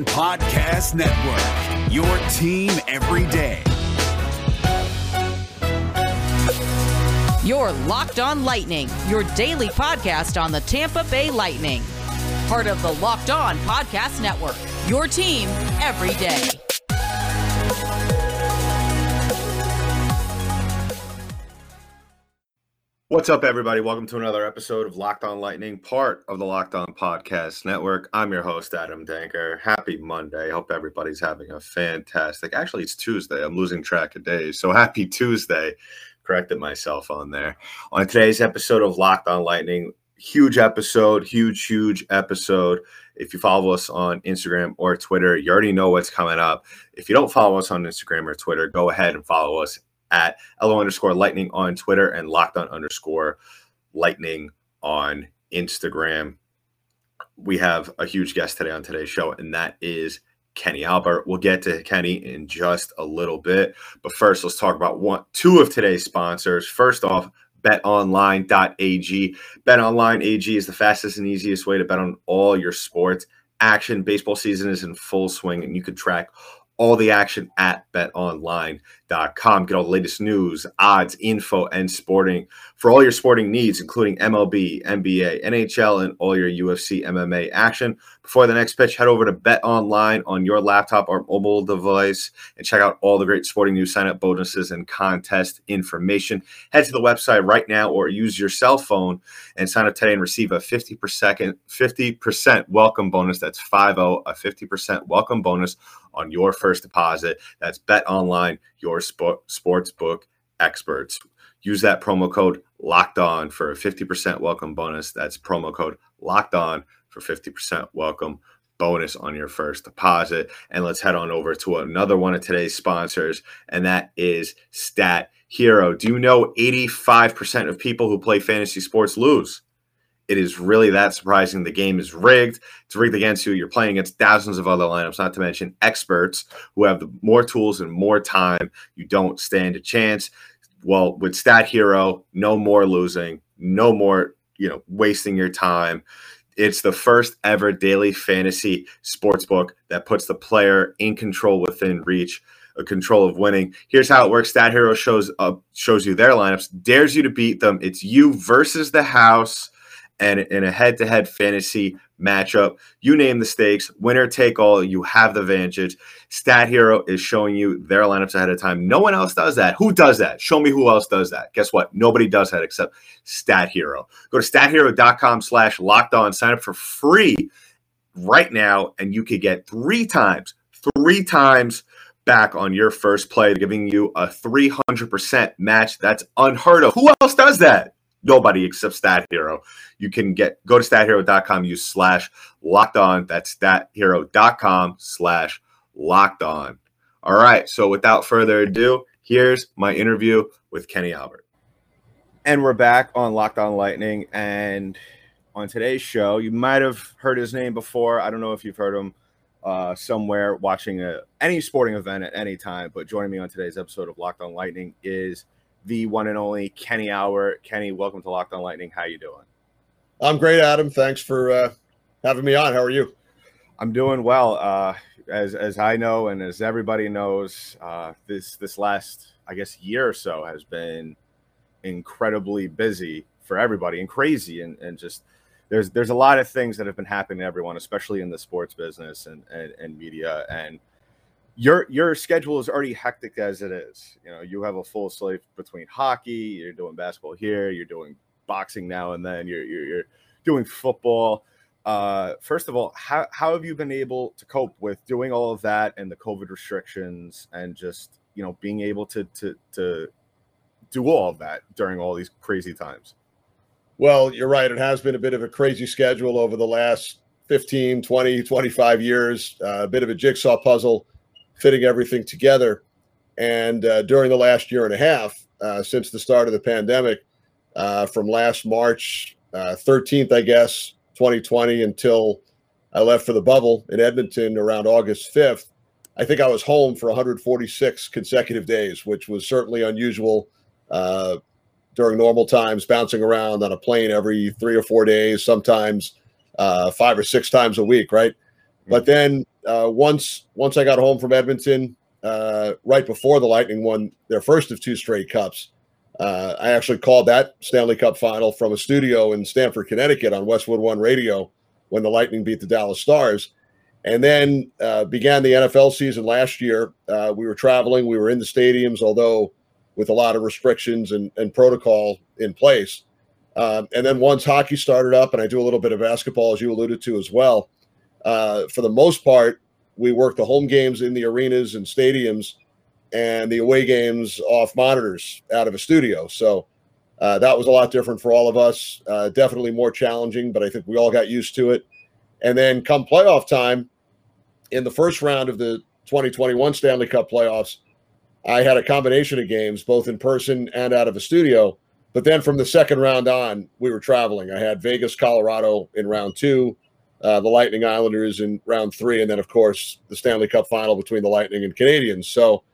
Podcast Network, your team every day. Your Locked On Lightning, your daily podcast on the Tampa Bay Lightning. Part of the Locked On Podcast Network, your team every day. What's up, everybody? Welcome to another episode of Locked On Lightning, part of the Locked On Podcast Network. I'm your host, Adam Danker. Happy Monday. Hope everybody's having a fantastic. Actually, it's Tuesday. I'm losing track of days. So happy Tuesday. Corrected myself on there. On today's episode of Locked On Lightning, huge episode, huge, huge episode. If you follow us on Instagram or Twitter, you already know what's coming up. If you don't follow us on Instagram or Twitter, go ahead and follow us at LO underscore lightning on Twitter and locked on underscore lightning on Instagram. We have a huge guest today on today's show, and that is Kenny Albert. We'll get to Kenny in just a little bit. But first, let's talk about one two of today's sponsors. First off, betonline.ag. BetOnline AG is the fastest and easiest way to bet on all your sports action. Baseball season is in full swing, and you can track all the action at Get all the latest news, odds, info, and sporting for all your sporting needs, including MLB, NBA, NHL, and all your UFC MMA action. Before the next pitch, head over to Bet Online on your laptop or mobile device and check out all the great sporting news, sign up bonuses, and contest information. Head to the website right now or use your cell phone and sign up today and receive a 50%, 50% welcome bonus. That's 50, a 50% welcome bonus on your first deposit. That's Bet Online, your sport, sports book experts. Use that promo code locked on for a 50% welcome bonus. That's promo code locked on for 50% welcome bonus on your first deposit. And let's head on over to another one of today's sponsors, and that is Stat Hero. Do you know 85% of people who play fantasy sports lose? It is really that surprising. The game is rigged. It's rigged against you. You're playing against thousands of other lineups, not to mention experts who have more tools and more time. You don't stand a chance. Well, with Stat Hero, no more losing, no more, you know, wasting your time. It's the first ever daily fantasy sports book that puts the player in control within reach, a control of winning. Here's how it works: Stat Hero shows up, shows you their lineups, dares you to beat them. It's you versus the house and in a head-to-head fantasy matchup. You name the stakes, winner take all. You have the advantage. Stat Hero is showing you their lineups ahead of time. No one else does that. Who does that? Show me who else does that. Guess what? Nobody does that except Stat Hero. Go to stathero.com slash locked on. Sign up for free right now, and you could get three times, three times back on your first play, giving you a 300% match. That's unheard of. Who else does that? Nobody except Stat Hero. You can get go to stathero.com, use slash locked on. That's stathero.com slash locked on. All right. So without further ado, here's my interview with Kenny Albert. And we're back on Locked On Lightning. And on today's show, you might have heard his name before. I don't know if you've heard him uh, somewhere watching a, any sporting event at any time, but joining me on today's episode of Locked On Lightning is the one and only Kenny Albert. Kenny, welcome to Locked On Lightning. How you doing? I'm great, Adam. Thanks for uh, having me on. How are you? I'm doing well. Uh, as as I know, and as everybody knows, uh, this this last I guess year or so has been incredibly busy for everybody and crazy, and and just there's there's a lot of things that have been happening to everyone, especially in the sports business and and, and media and your your schedule is already hectic as it is. You know, you have a full slate between hockey, you're doing basketball here, you're doing boxing now and then, you're you're, you're doing football. Uh, first of all, how how have you been able to cope with doing all of that and the COVID restrictions and just you know being able to to to do all of that during all these crazy times? Well, you're right. It has been a bit of a crazy schedule over the last 15, 20, 25 years, uh, a bit of a jigsaw puzzle fitting everything together. And uh, during the last year and a half, uh, since the start of the pandemic, uh, from last March 13th, uh, I guess, 2020, until I left for the bubble in Edmonton around August 5th, I think I was home for 146 consecutive days, which was certainly unusual uh, during normal times, bouncing around on a plane every three or four days, sometimes uh, five or six times a week, right? But then uh, once once I got home from Edmonton, uh, right before the Lightning won their first of two straight cups, uh, I actually called that Stanley Cup final from a studio in Stamford, Connecticut, on Westwood One Radio when the Lightning beat the Dallas Stars. And then uh, began the NFL season last year. Uh, we were traveling, we were in the stadiums, although with a lot of restrictions and, and protocol in place. Um, and then once hockey started up, and I do a little bit of basketball, as you alluded to as well, uh, for the most part, we worked the home games in the arenas and stadiums and the away games off monitors out of a studio. So uh, that was a lot different for all of us. Uh, definitely more challenging, but I think we all got used to it. And then come playoff time, in the first round of the 2021 Stanley Cup playoffs, I had a combination of games, both in person and out of a studio. But then from the second round on, we were traveling. I had Vegas, Colorado in round two, uh, the Lightning Islanders in round three, and then, of course, the Stanley Cup final between the Lightning and Canadiens. So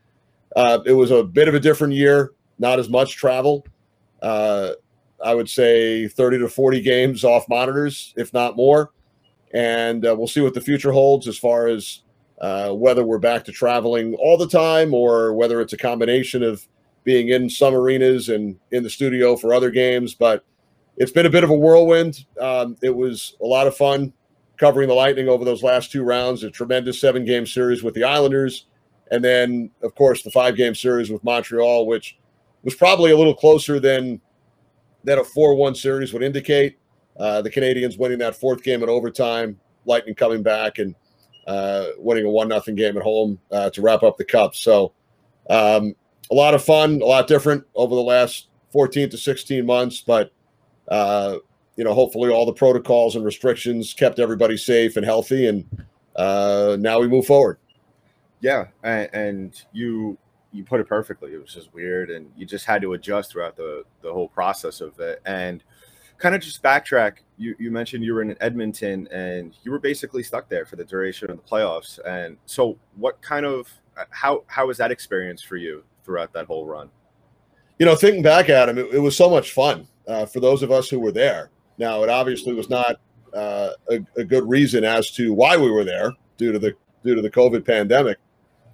uh, it was a bit of a different year, not as much travel. Uh, I would say 30 to 40 games off monitors, if not more and uh, we'll see what the future holds as far as uh, whether we're back to traveling all the time or whether it's a combination of being in some arenas and in the studio for other games. But it's been a bit of a whirlwind. Um, it was a lot of fun covering the Lightning over those last two rounds, a tremendous seven game series with the Islanders. And then, of course, the five game series with Montreal, which was probably a little closer than that a 4 1 series would indicate. Uh, the Canadiens winning that fourth game in overtime, Lightning coming back and uh, winning a one nothing game at home uh, to wrap up the cup. So um, a lot of fun, a lot different over the last 14 to 16 months, but uh, you know, hopefully all the protocols and restrictions kept everybody safe and healthy, and uh, now we move forward. Yeah, and, and you you put it perfectly. It was just weird, and you just had to adjust throughout the the whole process of it, and kind of just backtrack. You you mentioned you were in Edmonton and you were basically stuck there for the duration of the playoffs. And so, what kind of how how was that experience for you throughout that whole run? You know, thinking back at him, it, it was so much fun uh, for those of us who were there. Now, it obviously was not uh, a, a good reason as to why we were there due to the due to the COVID pandemic.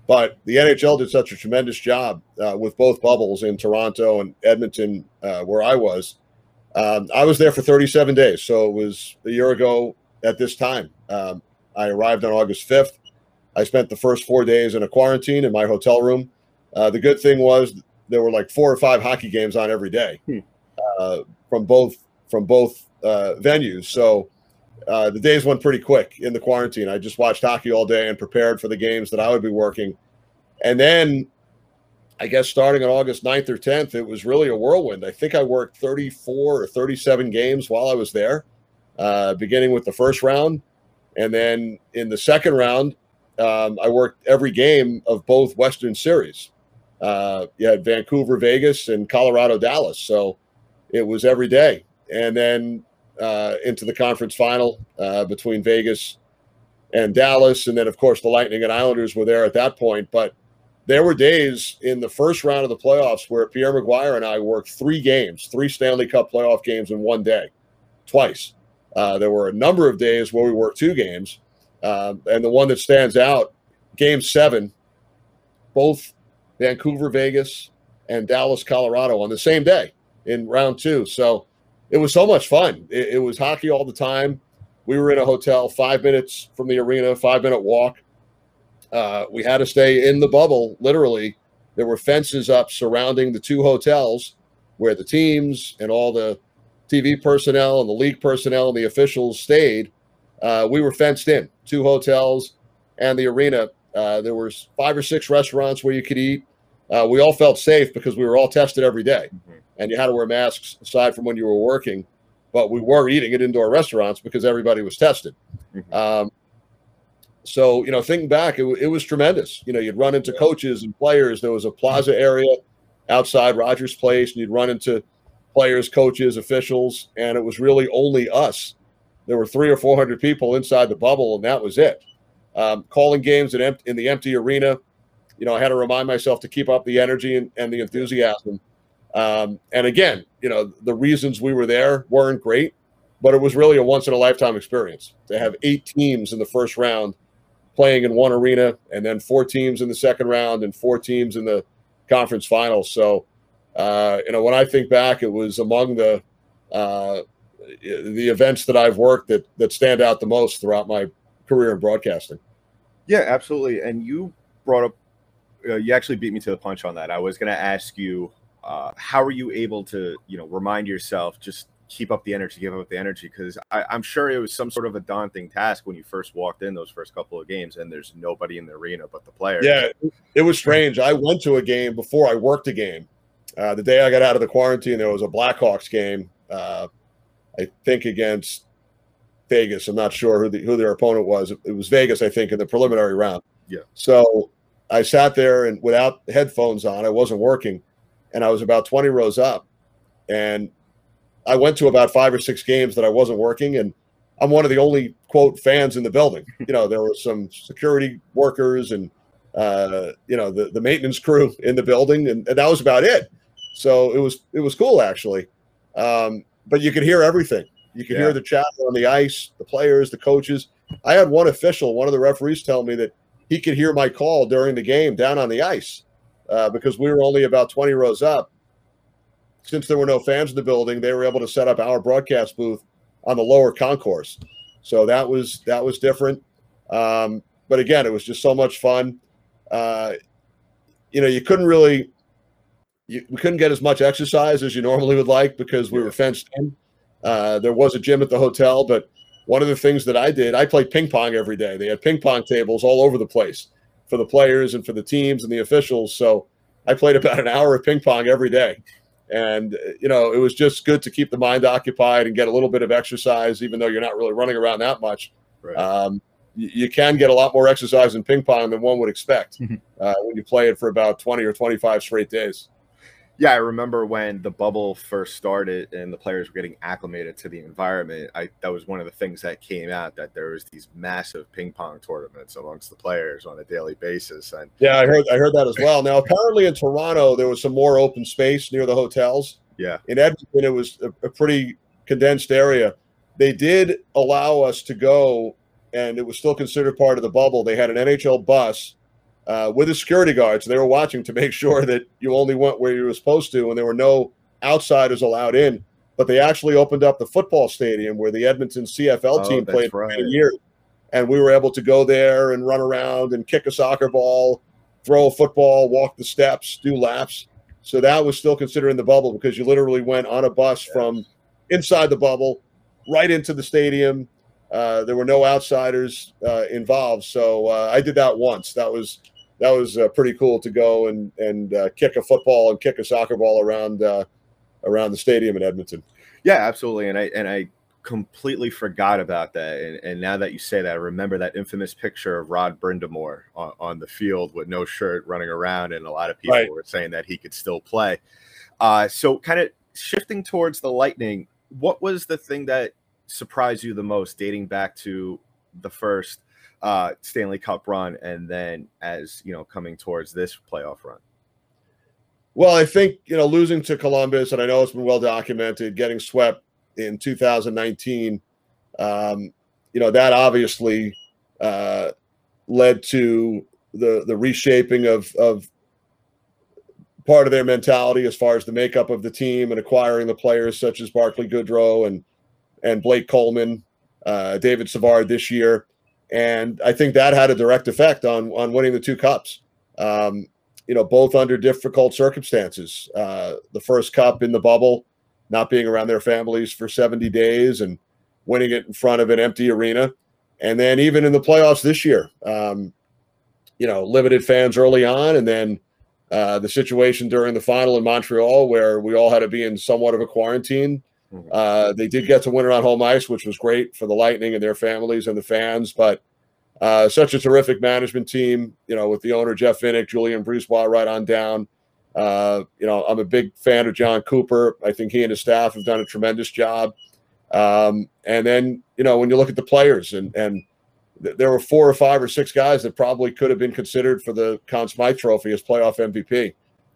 But the NHL did such a tremendous job uh, with both bubbles in Toronto and Edmonton, uh, where I was, um, I was there for 37 days, so it was a year ago at this time. Um, I arrived on August 5th. I spent the first four days in a quarantine in my hotel room. Uh, the good thing was there were like four or five hockey games on every day hmm. uh, from both from both uh, venues. So uh, the days went pretty quick in the quarantine. I just watched hockey all day and prepared for the games that I would be working. And then I guess starting on August 9th or 10th, it was really a whirlwind. I think I worked 34 or 37 games while I was there, uh, beginning with the first round. And then in the second round, um, I worked every game of both Western Series. Uh, you had Vancouver, Vegas, and Colorado, Dallas. So it was every day. And then uh, into the conference final uh, between Vegas and Dallas. And then, of course, the Lightning and Islanders were there at that point. But there were days in the first round of the playoffs where Pierre McGuire and I worked three games, three Stanley Cup playoff games in one day, twice. Uh, there were a number of days where we worked two games. Uh, and the one that stands out, game seven, both Vancouver, Vegas, and Dallas, Colorado on the same day in round two. So it was so much fun. It, it was hockey all the time. We were in a hotel five minutes from the arena, five minute walk uh, we had to stay in the bubble. Literally, there were fences up surrounding the two hotels where the teams and all the TV personnel and the league personnel and the officials stayed. Uh, we were fenced in, two hotels and the arena. Uh, there was five or six restaurants where you could eat. Uh, we all felt safe because we were all tested every day, mm-hmm. And you had to wear masks aside from when you were working. But we were eating at indoor restaurants because everybody was tested. Mm-hmm. Um, so, you know, thinking back, it, it was tremendous. You know, you'd run into coaches and players. There was a plaza area outside Rogers Place, and you'd run into players, coaches, officials, and it was really only us. There were three or four hundred people inside the bubble, and that was it. Um, calling games in, in the empty arena, you know, I had to remind myself to keep up the energy and, and the enthusiasm. Um, and again, you know, the reasons we were there weren't great, but it was really a once in a lifetime experience to have eight teams in the first round playing in one arena, and then four teams in the second round and four teams in the conference finals. So, uh, you know, when I think back, it was among the uh, the events that I've worked that that stand out the most throughout my career in broadcasting. Yeah, absolutely. And you brought up, uh, you actually beat me to the punch on that. I was going to ask you, uh, how are you able to, you know, remind yourself just keep up the energy, give up the energy? Because I'm sure it was some sort of a daunting task when you first walked in those first couple of games, and there's nobody in the arena but the players. Yeah, it was strange. I went to a game before I worked a game. Uh, the day I got out of the quarantine, there was a Blackhawks game. Uh, I think against Vegas. I'm not sure who, the, who their opponent was. It was Vegas, I think, in the preliminary round. Yeah. So I sat there and without headphones on, I wasn't working, and I was about 20 rows up, and I went to about five or six games that I wasn't working, and I'm one of the only quote fans in the building. You know, there were some security workers and uh, you know the the maintenance crew in the building, and, and that was about it. So it was it was cool actually, um, but you could hear everything. You could Yeah. hear the chatter on the ice, the players, the coaches. I had one official, one of the referees, tell me that he could hear my call during the game down on the ice uh, because we were only about 20 rows up. Since there were no fans in the building, they were able to set up our broadcast booth on the lower concourse. So that was that was different. Um, but again, it was just so much fun. Uh, you know, you couldn't really, you, we couldn't get as much exercise as you normally would like because we were fenced in. Uh, there was a gym at the hotel, but one of the things that I did, I played ping pong every day. They had ping pong tables all over the place for the players and for the teams and the officials. So I played about an hour of ping pong every day. And, you know, it was just good to keep the mind occupied and get a little bit of exercise, even though you're not really running around that much. Right. Um, you, you can get a lot more exercise in ping pong than one would expect Mhm. uh, when you play it for about 20 or 25 straight days. Yeah, I remember when the bubble first started and the players were getting acclimated to the environment. I that was one of the things that came out that there was these massive ping pong tournaments amongst the players on a daily basis. And Yeah, I heard I heard that as well. Now, apparently in Toronto, there was some more open space near the hotels. yeah, In Edmonton, it was a, a pretty condensed area. They did allow us to go, and it was still considered part of the bubble. They had an NHL bus uh, with a security guard, so they were watching to make sure that you only went where you were supposed to, and there were no outsiders allowed in. But they actually opened up the football stadium where the Edmonton CFL Oh, team that's played for right. many years, and we were able to go there and run around and kick a soccer ball, throw a football, walk the steps, do laps. So that was still considered in the bubble because you literally went on a bus from inside the bubble right into the stadium. Uh, there were no outsiders uh, involved, so uh, I did that once. That was that was uh, pretty cool to go and and uh, kick a football and kick a soccer ball around uh, around the stadium in Edmonton. yeah, absolutely. And I and I completely forgot about that. And, and now that you say that, I remember that infamous picture of Rod Brind'Amour on, on the field with no shirt running around, and a lot of people Right. were saying that he could still play. Uh, so, kind of shifting towards the Lightning, what was the thing that surprised you the most, dating back to the first uh, Stanley Cup run, and then as you know, coming towards this playoff run? Well, I think you know losing to Columbus, and I know it's been well documented, getting swept in 2019. Um, you know that obviously uh, led to the the reshaping of of part of their mentality as far as the makeup of the team and acquiring the players such as Barclay Goodrow and and Blake Coleman, uh, David Savard this year, and I think that had a direct effect on on winning the two cups. Um, you know, both under difficult circumstances. Uh, the first cup in the bubble, not being around their families for 70 days and winning it in front of an empty arena. And then even in the playoffs this year, um, you know, limited fans early on. And then uh, the situation during the final in Montreal where we all had to be in somewhat of a quarantine. Uh, they did get to win it on home ice, which was great for the Lightning and their families and the fans. But uh, such a terrific management team, you know, with the owner Jeff Vinik, Julien BriseBois right on down. Uh, you know, I'm a big fan of John Cooper. I think he and his staff have done a tremendous job. Um, and then, you know, when you look at the players, and and th- there were four or five or six guys that probably could have been considered for the Conn Smythe Trophy as playoff MVP.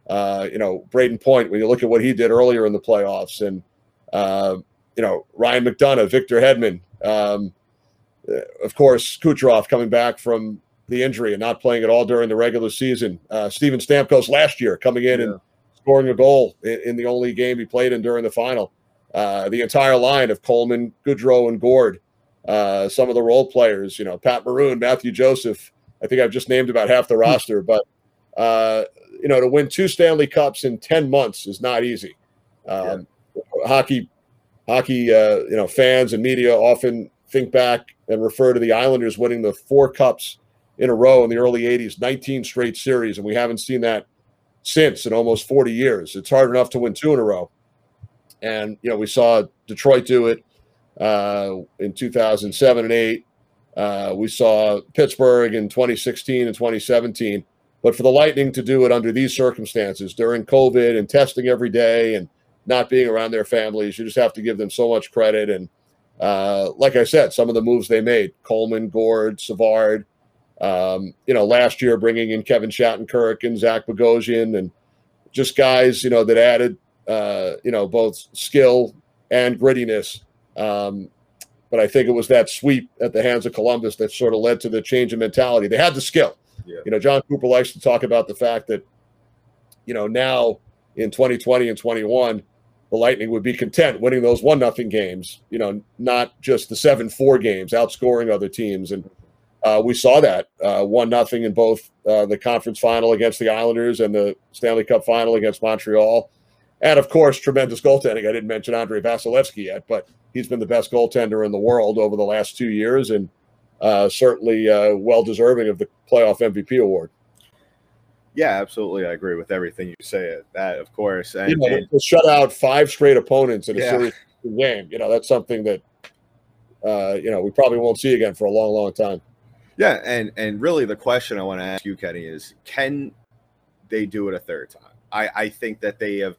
Uh, you know, Brayden Point, when you look at what he did earlier in the playoffs, and uh, you know, Ryan McDonagh, Victor Hedman, um, uh, of course, Kucherov coming back from the injury and not playing at all during the regular season. Uh, Steven Stamkos last year coming in yeah. and scoring a goal in, in, the only game he played in during the final. Uh, the entire line of Coleman, Goodrow, and Gourde. Uh, some of the role players, you know, Pat Maroon, Matthew Joseph. I think I've just named about half the hmm. roster, but uh, you know, to win two Stanley Cups in ten months is not easy. Um. Hockey, hockey, uh, you know, fans and media often think back and refer to the Islanders winning the four cups in a row in the early 80s, 19 straight series, and we haven't seen that since in almost 40 years. It's hard enough to win two in a row. And, you know, we saw Detroit do it uh, in 2007 and 8. Uh, we saw Pittsburgh in 2016 and 2017. But for the Lightning to do it under these circumstances during COVID and testing every day and not being around their families, you just have to give them so much credit. And uh, like I said, some of the moves they made Coleman, Gourde, Savard, um, you know, last year bringing in Kevin Shattenkirk and Zach Bogosian and just guys, you know, that added, uh, you know, both skill and grittiness. Um, but I think it was that sweep at the hands of Columbus that sort of led to the change in mentality. They had the skill. Yeah. You know, John Cooper likes to talk about the fact that, you know, now in 2020 and 21, the Lightning would be content winning those one nothing games, you know, not just the seven four games, outscoring other teams. And uh, we saw that uh, one nothing in both uh, the conference final against the Islanders and the Stanley Cup final against Montreal, and of course tremendous goaltending. I didn't mention Andre Vasilevskiy yet, but he's been the best goaltender in the world over the last two years, and uh, certainly uh, well deserving of the playoff MVP award. Yeah, absolutely. I agree with everything you say. That, of course, and, you know, and, to shut out five straight opponents in a yeah. series game, you know, that's something that uh, you know we probably won't see again for a long, long time. Yeah, and and really the question I want to ask you, Kenny, is can they do it a third time? I, I think that they have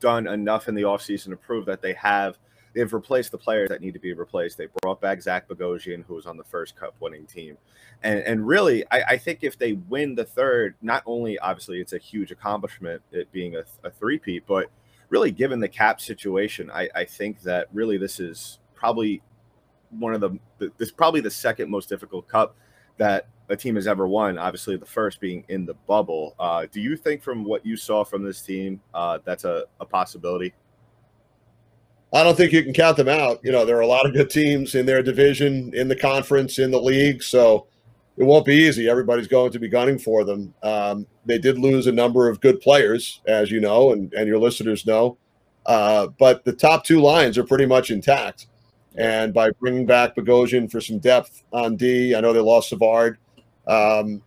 done enough in the offseason to prove that they have they've replaced the players that need to be replaced. They brought back Zach Bogosian, who was on the first cup winning team. And and really, I, I think if they win the third, not only obviously it's a huge accomplishment, it being a, a three-peat, but really given the cap situation, I, I think that really this is probably one of the this probably the second most difficult cup that a team has ever won. Obviously, the first being in the bubble. Uh, do you think, from what you saw from this team, uh, that's a, a possibility? I don't think you can count them out. You know, there are a lot of good teams in their division, in the conference, in the league. So it won't be easy. Everybody's going to be gunning for them. Um, they did lose a number of good players, as you know, and, and your listeners know. Uh, but the top two lines are pretty much intact. And by bringing back Bogosian for some depth on D, I know they lost Savard. Um,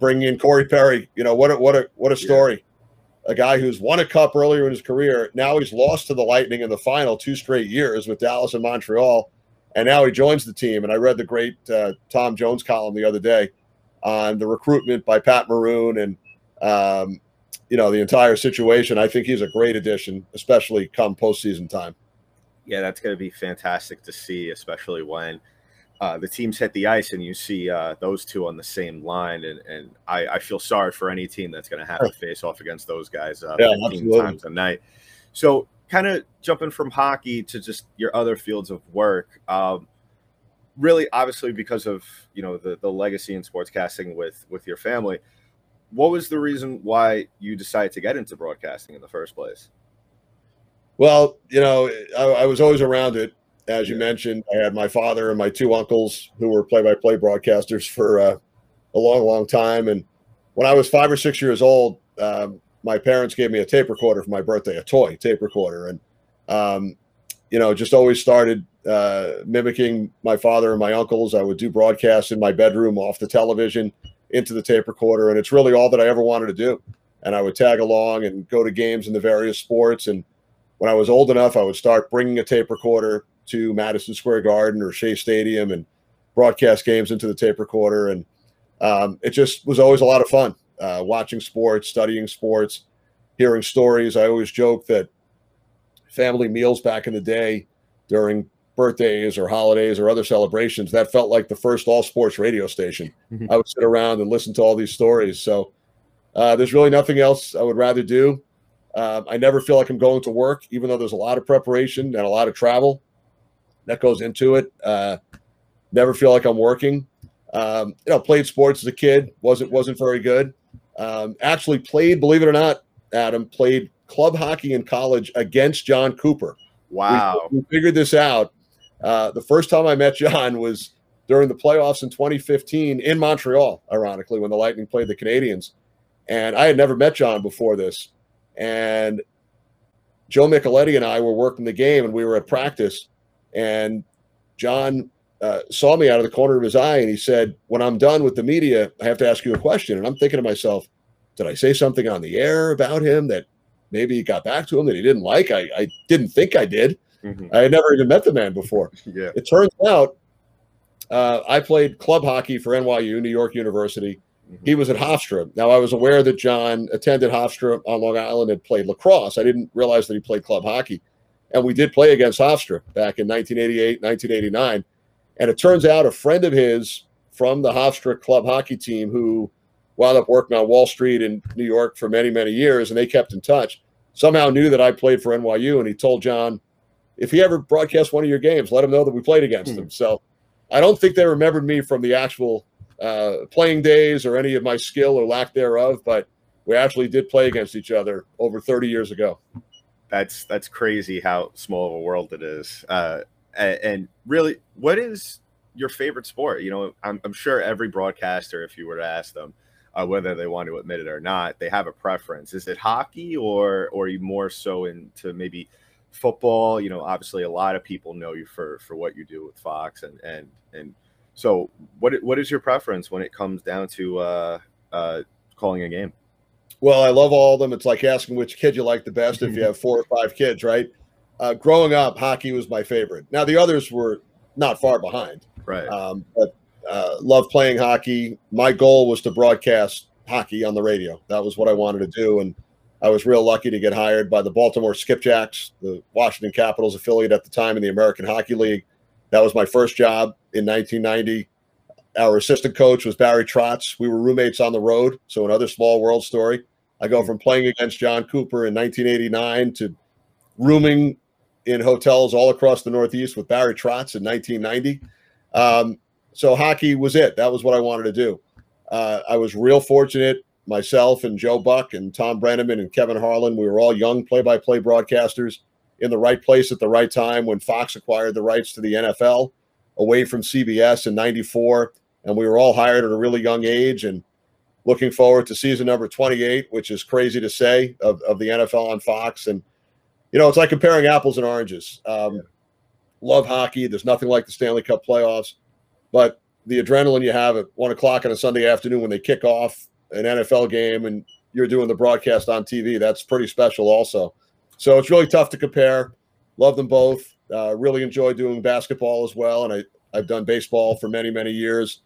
bringing in Corey Perry, you know what a what a what a story. A guy who's won a cup earlier in his career. Now he's lost to the Lightning in the final two straight years with Dallas and Montreal, and now he joins the team. And I read the great uh, Tom Jones column the other day on the recruitment by Pat Maroon and um, you know the entire situation. I think he's a great addition, especially come postseason time yeah, that's going to be fantastic to see, especially when uh, the teams hit the ice and you see uh, those two on the same line. And, and I, I feel sorry for any team that's going to have to face off against those guys uh, yeah, 15 times a night. So, kind of jumping from hockey to just your other fields of work. Um, really, obviously, because of you know the the legacy in sportscasting with with your family. What was the reason why you decided to get into broadcasting in the first place? Well, you know, I, I was always around it. As you mentioned, I had my father and my two uncles who were play-by-play broadcasters for uh, a long, long time. And when I was five or six years old, um, my parents gave me a tape recorder for my birthday, a toy tape recorder, and um, you know, just always started uh, mimicking my father and my uncles. I would do broadcasts in my bedroom off the television into the tape recorder, and it's really all that I ever wanted to do. And I would tag along and go to games in the various sports and when I was old enough, I would start bringing a tape recorder to Madison Square Garden or Shea Stadium and broadcast games into the tape recorder. And um, it just was always a lot of fun uh, watching sports, studying sports, hearing stories. I always joke that family meals back in the day during birthdays or holidays or other celebrations, that felt like the first all sports radio station. Mm-hmm. I would sit around and listen to all these stories. So uh, there's really nothing else I would rather do. Um, I never feel like I'm going to work, even though there's a lot of preparation and a lot of travel that goes into it. Uh, never feel like I'm working. Um, you know, played sports as a kid. wasn't wasn't very good. Um, actually played, believe it or not, Adam played club hockey in college against John Cooper. Wow. We, we figured this out. Uh, the first time I met John was during the playoffs in 2015 in Montreal, ironically, when the Lightning played the Canadiens. And I had never met John before this. And Joe Micheletti and I were working the game and we were at practice. And John uh, saw me out of the corner of his eye and he said, When I'm done with the media, I have to ask you a question. And I'm thinking to myself, Did I say something on the air about him that maybe got back to him that he didn't like? I, I didn't think I did. Mm-hmm. I had never even met the man before. Yeah. It turns out uh, I played club hockey for NYU, New York University. Mm-hmm. He was at Hofstra. Now, I was aware that John attended Hofstra on Long Island and played lacrosse. I didn't realize that he played club hockey. And we did play against Hofstra back in 1988, 1989. And it turns out a friend of his from the Hofstra club hockey team who wound up working on Wall Street in New York for many, many years, and they kept in touch, somehow knew that I played for NYU. And he told John, if he ever broadcasts one of your games, let him know that we played against hmm. him. So I don't think they remembered me from the actual uh, playing days or any of my skill or lack thereof, but we actually did play against each other over 30 years ago. That's that's crazy how small of a world it is. Uh, and, really, what is your favorite sport? You know, I'm, I'm sure every broadcaster, if you were to ask them, uh, whether they want to admit it or not, they have a preference. Is it hockey or or you more so into maybe football? You know, obviously a lot of people know you for for what you do with Fox and and and so what what is your preference when it comes down to uh, uh, calling a game? Well, I love all of them. It's like asking which kid you like the best if you have four or five kids, right? Uh, growing up, hockey was my favorite. Now the others were not far behind, right? Um, but uh, love playing hockey. My goal was to broadcast hockey on the radio. That was what I wanted to do, and I was real lucky to get hired by the Baltimore Skipjacks, the Washington Capitals affiliate at the time in the American Hockey League. That was my first job in 1990. Our assistant coach was Barry Trotz. We were roommates on the road, so another small world story. I go from playing against John Cooper in 1989 to rooming in hotels all across the Northeast with Barry Trotz in 1990. Um, so hockey was it. That was what I wanted to do. Uh, I was real fortunate. Myself and Joe Buck and Tom Brennaman and Kevin Harlan. We were all young play-by-play broadcasters in the right place at the right time when Fox acquired the rights to the NFL away from CBS in 94. And we were all hired at a really young age and looking forward to season number 28, which is crazy to say, of, of the NFL on Fox. And, you know, it's like comparing apples and oranges. Um, yeah. Love hockey. There's nothing like the Stanley Cup playoffs. But the adrenaline you have at one o'clock on a Sunday afternoon when they kick off an NFL game and you're doing the broadcast on TV, that's pretty special also. So it's really tough to compare. Love them both. Uh, really enjoy doing basketball as well. And I, I've done baseball for many, many years,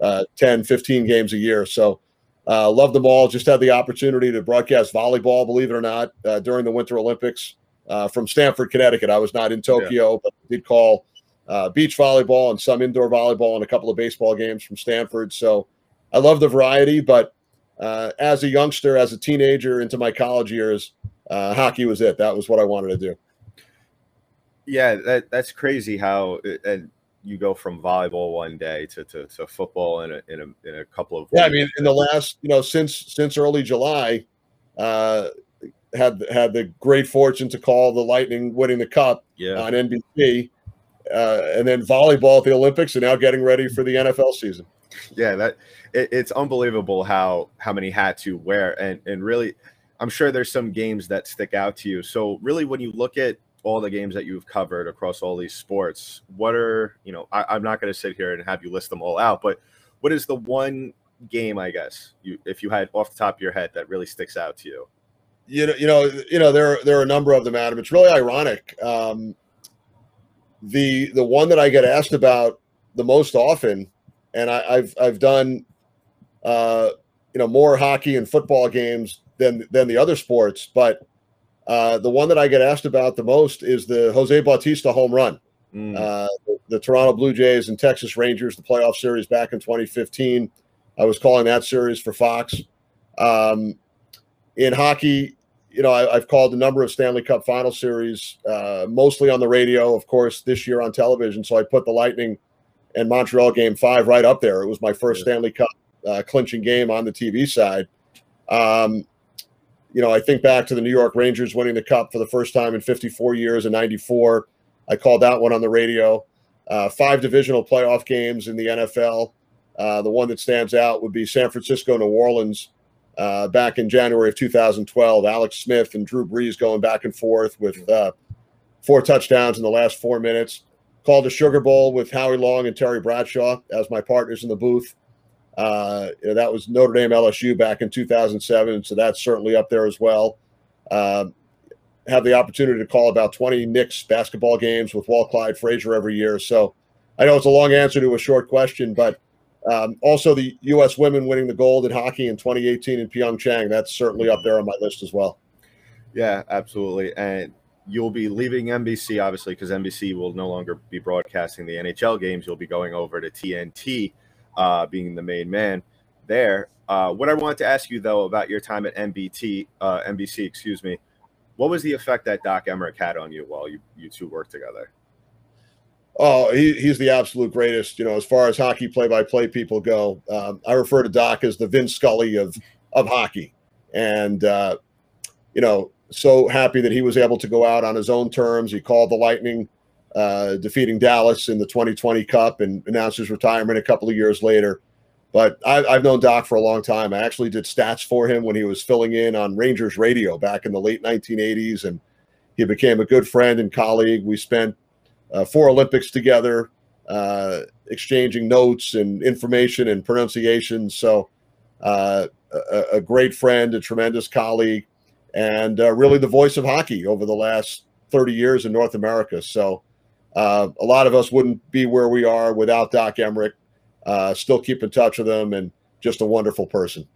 uh, 10, 15 games a year. So uh, love them all. Just had the opportunity to broadcast volleyball, believe it or not, uh, during the Winter Olympics uh, from Stamford, Connecticut. I was not in Tokyo, yeah. but I did call uh, beach volleyball and some indoor volleyball and a couple of baseball games from Stamford. So I love the variety. But uh, as a youngster, as a teenager into my college years, uh, hockey was it. That was what I wanted to do. Yeah, that, that's crazy how and you go from volleyball one day to, to, to football in a, in a in a couple of yeah. I mean, in the last you know since since early July, uh, had had the great fortune to call the Lightning winning the cup yeah. on NBC uh, and then volleyball at the Olympics, and now getting ready for the NFL season. Yeah, that it, it's unbelievable how how many hats you wear, and and really, I'm sure there's some games that stick out to you. So really, when you look at all the games that you've covered across all these sports, what are you know? I, I'm not going to sit here and have you list them all out, but what is the one game, I guess, you if you had off the top of your head that really sticks out to you? You know, you know, you know, there there are a number of them, Adam. It's really ironic. Um, the the one that I get asked about the most often, and I, have I've done uh, you know more hockey and football games than than the other sports, but uh, the one that I get asked about the most is the Jose Bautista home run. Mm. Uh, the, the, Toronto Blue Jays and Texas Rangers, the playoff series back in 2015. I was calling that series for Fox. Um, in hockey, you know, I, have called a number of Stanley Cup final series, uh, mostly on the radio, of course, this year on television. So I put the Lightning and Montreal game five right up there. It was my first Stanley Cup uh, clinching game on the TV side. Um, you know, I think back to the New York Rangers winning the cup for the first time in 54 years in 94. I called that one on the radio. Uh, five divisional playoff games in the NFL. Uh, the one that stands out would be San Francisco, New Orleans, uh, back in January of 2012. Alex Smith and Drew Brees going back and forth with uh, four touchdowns in the last four minutes. Called the Sugar Bowl with Howie Long and Terry Bradshaw as my partners in the booth. Uh, you know, that was Notre Dame LSU back in 2007, so that's certainly up there as well. Uh, have the opportunity to call about 20 Knicks basketball games with Walt Clyde Frazier every year. So I know it's a long answer to a short question, but um, also the U.S. women winning the gold in hockey in 2018 in Pyeongchang. That's certainly up there on my list as well. Yeah, absolutely. And you'll be leaving NBC, obviously, because NBC will no longer be broadcasting the NHL games. You'll be going over to TNT uh, being the main man there. Uh, what I wanted to ask you though about your time at NBT, uh, NBC, excuse me, what was the effect that Doc Emrick had on you while you you two worked together? Oh, he, he's the absolute greatest. You know, as far as hockey play-by-play people go, um, I refer to Doc as the Vin Scully of of hockey, and uh, you know, so happy that he was able to go out on his own terms. He called the Lightning uh, defeating Dallas in the 2020 Cup and announced his retirement a couple of years later. But I, have known Doc for a long time. I actually did stats for him when he was filling in on Rangers radio back in the late 1980s, and he became a good friend and colleague. We spent uh, four Olympics together, uh, exchanging notes and information and pronunciations. So, uh, a, a, great friend, a tremendous colleague, and uh, really the voice of hockey over the last 30 years in North America. So, uh, a lot of us wouldn't be where we are without Doc Emrick. Uh, still keep in touch with him, and just a wonderful person.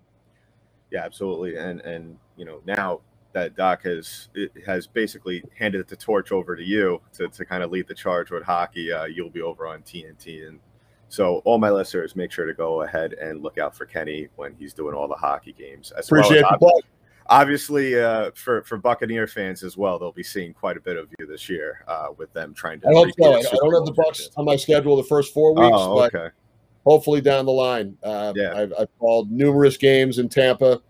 Yeah, absolutely. And and you know now that Doc has has basically handed the torch over to you to, to kind of lead the charge with hockey. Uh, you'll be over on TNT, and so all my listeners, make sure to go ahead and look out for Kenny when he's doing all the hockey games. As Appreciate well as, obviously uh, for for Buccaneer fans as well, they'll be seeing quite a bit of you this year uh, with them trying to. I hope so. I don't have the Bucs on my schedule the first four weeks, oh, okay. but hopefully down the line. Uh, yeah. I've, I've, called numerous games in Tampa.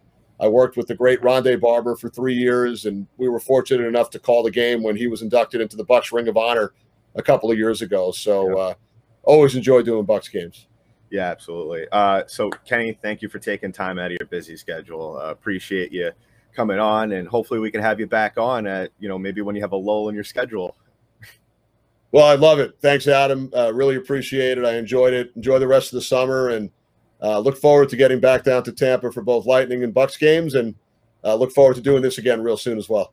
I worked with the great Rondé Barber for three years, and we were fortunate enough to call the game when he was inducted into the Bucs Ring of Honor a couple of years ago. So, yeah. Uh, always enjoy doing Bucs games. Yeah, absolutely. Uh, so, Kenny, thank you for taking time out of your busy schedule. Uh, appreciate you coming on, and hopefully we can have you back on at you know maybe when you have a lull in your schedule. Well, I love it. Thanks, Adam. Uh, really appreciate it. I enjoyed it. Enjoy the rest of the summer, and uh, look forward to getting back down to Tampa for both Lightning and Bucs games, and uh, look forward to doing this again real soon as well.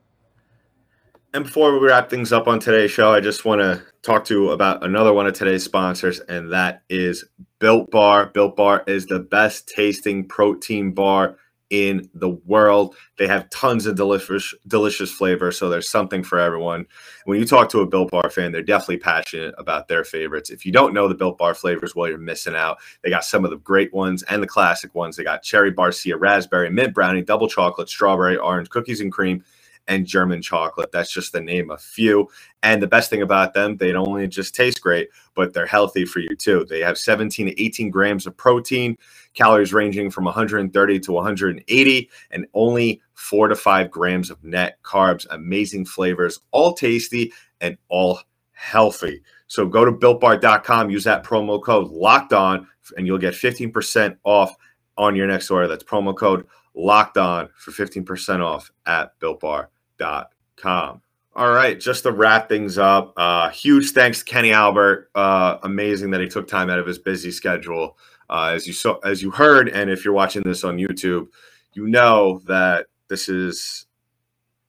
And before we wrap things up on today's show, I just want to talk to you about another one of today's sponsors, and that is Built Bar. Built Bar is the best tasting protein bar in the world. They have tons of delicious delicious flavor, so there's something for everyone. When you talk to a Built Bar fan, they're definitely passionate about their favorites. If you don't know the Built Bar flavors, well, you're missing out. They got some of the great ones and the classic ones. They got cherry barcia, raspberry, mint brownie, double chocolate, strawberry, orange, cookies and cream and German chocolate. That's just the name a few. And the best thing about them, they don't only just taste great, but they're healthy for you too. They have 17 to 18 grams of protein, calories ranging from 130 to 180, and only four to five grams of net carbs. Amazing flavors, all tasty and all healthy. So go to builtbar.com, use that promo code locked on, and you'll get 15% off on your next order. That's promo code locked on for 15% off at builtbar.com. All right, just to wrap things up, uh, huge thanks to Kenny Albert. Uh, amazing that he took time out of his busy schedule. Uh, as you saw, as you heard, and if you're watching this on YouTube, you know that this is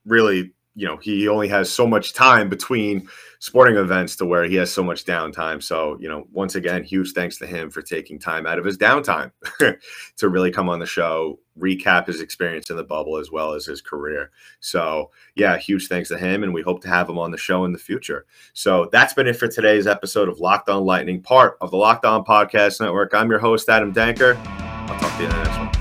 really, you know, he only has so much time between sporting events to where he has so much downtime. So, you know, once again, huge thanks to him for taking time out of his downtime to really come on the show, recap his experience in the bubble as well as his career. So, yeah, huge thanks to him. And we hope to have him on the show in the future. So, that's been it for today's episode of Locked On Lightning, part of the Locked On Podcast Network. I'm your host, Adam Danker. I'll talk to you in the next one.